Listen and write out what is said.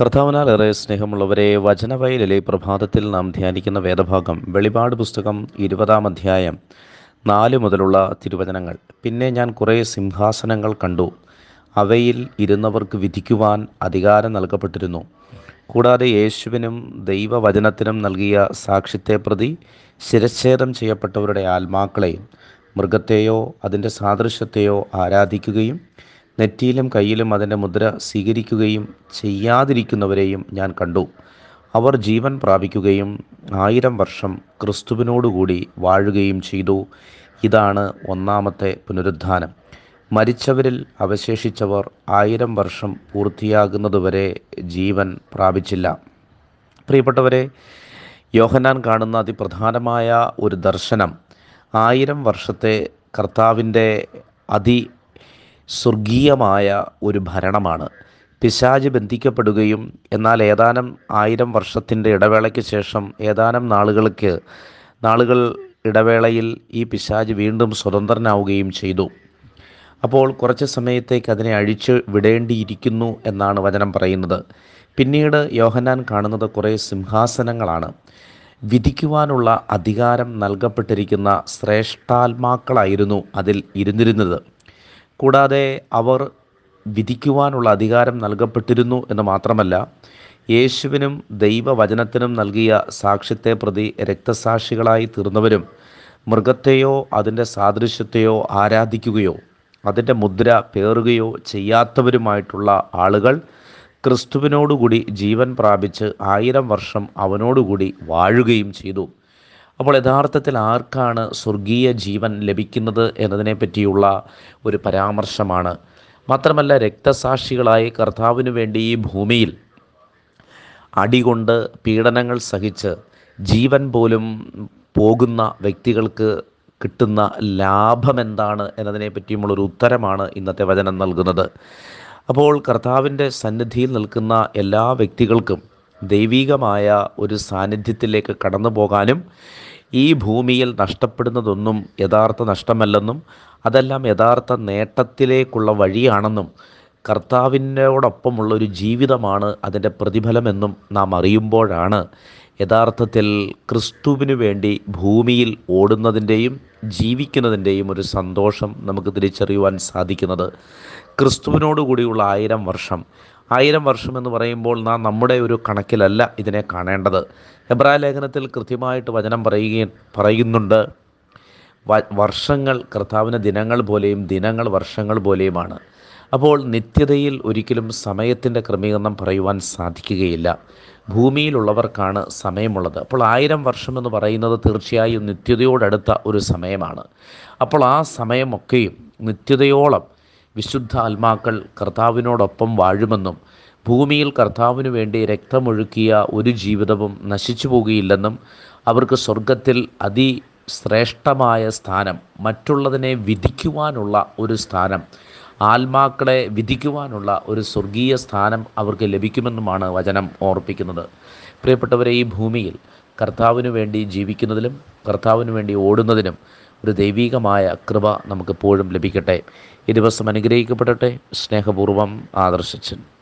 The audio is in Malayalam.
കർത്താവിനാലേറെ സ്നേഹമുള്ളവരെ വചനവയലിലെ പ്രഭാതത്തിൽ നാം ധ്യാനിക്കുന്ന വേദഭാഗം വെളിപാട് പുസ്തകം ഇരുപതാം അധ്യായം നാല് മുതലുള്ള തിരുവചനങ്ങൾ. പിന്നെ ഞാൻ കുറേ സിംഹാസനങ്ങൾ കണ്ടു. അവയിൽ ഇരുന്നവർക്ക് വിധിക്കുവാൻ അധികാരം നൽകപ്പെട്ടിരുന്നു. കൂടാതെ യേശുവിനും ദൈവവചനത്തിനും നൽകിയ സാക്ഷ്യത്തെ പ്രതി ശിരച്ഛേദം ചെയ്യപ്പെട്ടവരുടെ ആത്മാക്കളെയും മൃഗത്തെയോ അതിന്റെ സാദൃശ്യത്തെയോ ആരാധിക്കുകയും നെറ്റിയിലും കയ്യിലും അതിന്റെ മുദ്ര സ്വീകരിക്കുകയും ചെയ്യാതിരിക്കുന്നവരെയും ഞാൻ കണ്ടു. അവർ ജീവൻ പ്രാപിക്കുകയും ആയിരം വർഷം ക്രിസ്തുവിനോടുകൂടി വാഴുകയും ചെയ്തു. ഇതാണ് ഒന്നാമത്തെ പുനരുദ്ധാനം. മരിച്ചവരിൽ അവശേഷിച്ചവർ ആയിരം വർഷം പൂർത്തിയാകുന്നതുവരെ ജീവൻ പ്രാപിച്ചില്ല. പ്രിയപ്പെട്ടവരെ യോഹനാൻ കാണുന്ന അതിപ്രധാനമായ ഒരു ദർശനം ആയിരം വർഷത്തെ കർത്താവിന്റെ അതി സ്വർഗീയമായ ഒരു ഭരണമാണ്. പിശാജ് ബന്ധിക്കപ്പെടുകയും എന്നാൽ ഏതാനും ആയിരം വർഷത്തിന്റെ ഇടവേളയ്ക്ക് ശേഷം ഏതാനും നാളുകൾക്ക് നാളുകൾ ഇടവേളയിൽ ഈ പിശാജ് വീണ്ടും സ്വതന്ത്രനാവുകയും ചെയ്തു. അപ്പോൾ കുറച്ച് സമയത്തേക്ക് അതിനെ അഴിച്ച് വിടേണ്ടിയിരിക്കുന്നു എന്നാണ് വചനം പറയുന്നത്. പിന്നീട് യോഹനാൻ കാണുന്നത് കുറേ സിംഹാസനങ്ങളാണ്. വിധിക്കുവാനുള്ള അധികാരം നൽകപ്പെട്ടിരിക്കുന്ന ശ്രേഷ്ഠാത്മാക്കളായിരുന്നു അതിൽ ഇരുന്നിരുന്നത്. കൂടാതെ അവർ വിധിക്കുവാനുള്ള അധികാരം നൽകപ്പെട്ടിരുന്നു എന്ന് മാത്രമല്ല യേശുവിനും ദൈവവചനത്തിനും നൽകിയ സാക്ഷ്യത്തെ പ്രതി രക്തസാക്ഷികളായി തീർന്നവരും മൃഗത്തെയോ അതിന്റെ സാദൃശ്യത്തെയോ ആരാധിക്കുകയോ അതിന്റെ മുദ്ര പേറുകയോ ചെയ്യാത്തവരുമായിട്ടുള്ള ആളുകൾ ക്രിസ്തുവിനോടുകൂടി ജീവൻ പ്രാപിച്ച് ആയിരം വർഷം അവനോടുകൂടി വാഴുകയും ചെയ്തു. അപ്പോൾ യഥാർത്ഥത്തിൽ ആർക്കാണ് സ്വർഗീയ ജീവൻ ലഭിക്കുന്നത് എന്നതിനെ പറ്റിയുള്ള ഒരു പരാമർശമാണ്. മാത്രമല്ല രക്തസാക്ഷികളായി കർത്താവിന് വേണ്ടി ഈ ഭൂമിയിൽ അടികൊണ്ട് പീഡനങ്ങൾ സഹിച്ച് ജീവൻ പോലും പോകുന്ന വ്യക്തികൾക്ക് കിട്ടുന്ന ലാഭം എന്താണ് എന്നതിനെ പറ്റിയുമുള്ള പറ്റിയുമുള്ളൊരു ഉത്തരമാണ് ഇന്നത്തെ വചനം നൽകുന്നത്. അപ്പോൾ കർത്താവിന്റെ സന്നിധിയിൽ നിൽക്കുന്ന എല്ലാ വ്യക്തികൾക്കും ദൈവീകമായ ഒരു സാന്നിധ്യത്തിലേക്ക് കടന്നു പോകാനും ഈ ഭൂമിയിൽ നഷ്ടപ്പെടുന്നതൊന്നും യഥാർത്ഥ നഷ്ടമല്ലെന്നും അതെല്ലാം യഥാർത്ഥ നേട്ടത്തിലേക്കുള്ള വഴിയാണെന്നും കർത്താവിനോടൊപ്പമുള്ള ഒരു ജീവിതമാണ് അതിന്റെ പ്രതിഫലമെന്നും നാം അറിയുമ്പോഴാണ് യഥാർത്ഥത്തിൽ ക്രിസ്തുവിനു വേണ്ടി ഭൂമിയിൽ ഓടുന്നതിന്റെയും ജീവിക്കുന്നതിന്റെയും ഒരു സന്തോഷം നമുക്ക് തിരിച്ചറിയുവാൻ സാധിക്കുന്നത്. ക്രിസ്തുവിനോടുകൂടിയുള്ള ആയിരം വർഷം. ആയിരം വർഷം എന്ന് പറയുമ്പോൾ നാം നമ്മുടെ ഒരു കണക്കിലല്ല ഇതിനെ കാണേണ്ടത്. എബ്രായ ലേഖനത്തിൽ കൃത്യമായിട്ട് വചനം പറയുകയും പറയുന്നുണ്ട്. വർഷങ്ങൾ കർത്താവിന് ദിനങ്ങൾ പോലെയും ദിനങ്ങൾ വർഷങ്ങൾ പോലെയുമാണ്. അപ്പോൾ നിത്യതയിൽ ഒരിക്കലും സമയത്തിന്റെ ക്രമീകരണം പറയുവാൻ സാധിക്കുകയില്ല. ഭൂമിയിലുള്ളവർക്കാണ് സമയമുള്ളത്. അപ്പോൾ ആയിരം വർഷം എന്ന് പറയുന്നത് തീർച്ചയായും നിത്യതയോടടുത്ത ഒരു സമയമാണ്. അപ്പോൾ ആ സമയമൊക്കെയും നിത്യതയോളം വിശുദ്ധ ആത്മാക്കൾ കർത്താവിനോടൊപ്പം വാഴുമെന്നും ഭൂമിയിൽ കർത്താവിനു വേണ്ടി രക്തമൊഴുക്കിയ ഒരു ജീവിതവും നശിച്ചു പോകുകയില്ലെന്നും അവർക്ക് സ്വർഗത്തിൽ അതിശ്രേഷ്ഠമായ സ്ഥാനം മറ്റുള്ളതിനെ വിധിക്കുവാനുള്ള ഒരു സ്ഥാനം ആത്മാക്കളെ വിധിക്കുവാനുള്ള ഒരു സ്വർഗീയ സ്ഥാനം അവർക്ക് ലഭിക്കുമെന്നുമാണ് വചനം ഓർപ്പിക്കുന്നത്. പ്രിയപ്പെട്ടവരെ ഈ ഭൂമിയിൽ കർത്താവിനു വേണ്ടി ജീവിക്കുന്നതിലും കർത്താവിനു വേണ്ടി ഓടുന്നതിനും ഒരു ദൈവീകമായ കൃപ നമുക്കെപ്പോഴും ലഭിക്കട്ടെ. ഈ ദിവസം അനുഗ്രഹിക്കപ്പെടട്ടെ. സ്നേഹപൂർവം ആദർശിച്ചൻ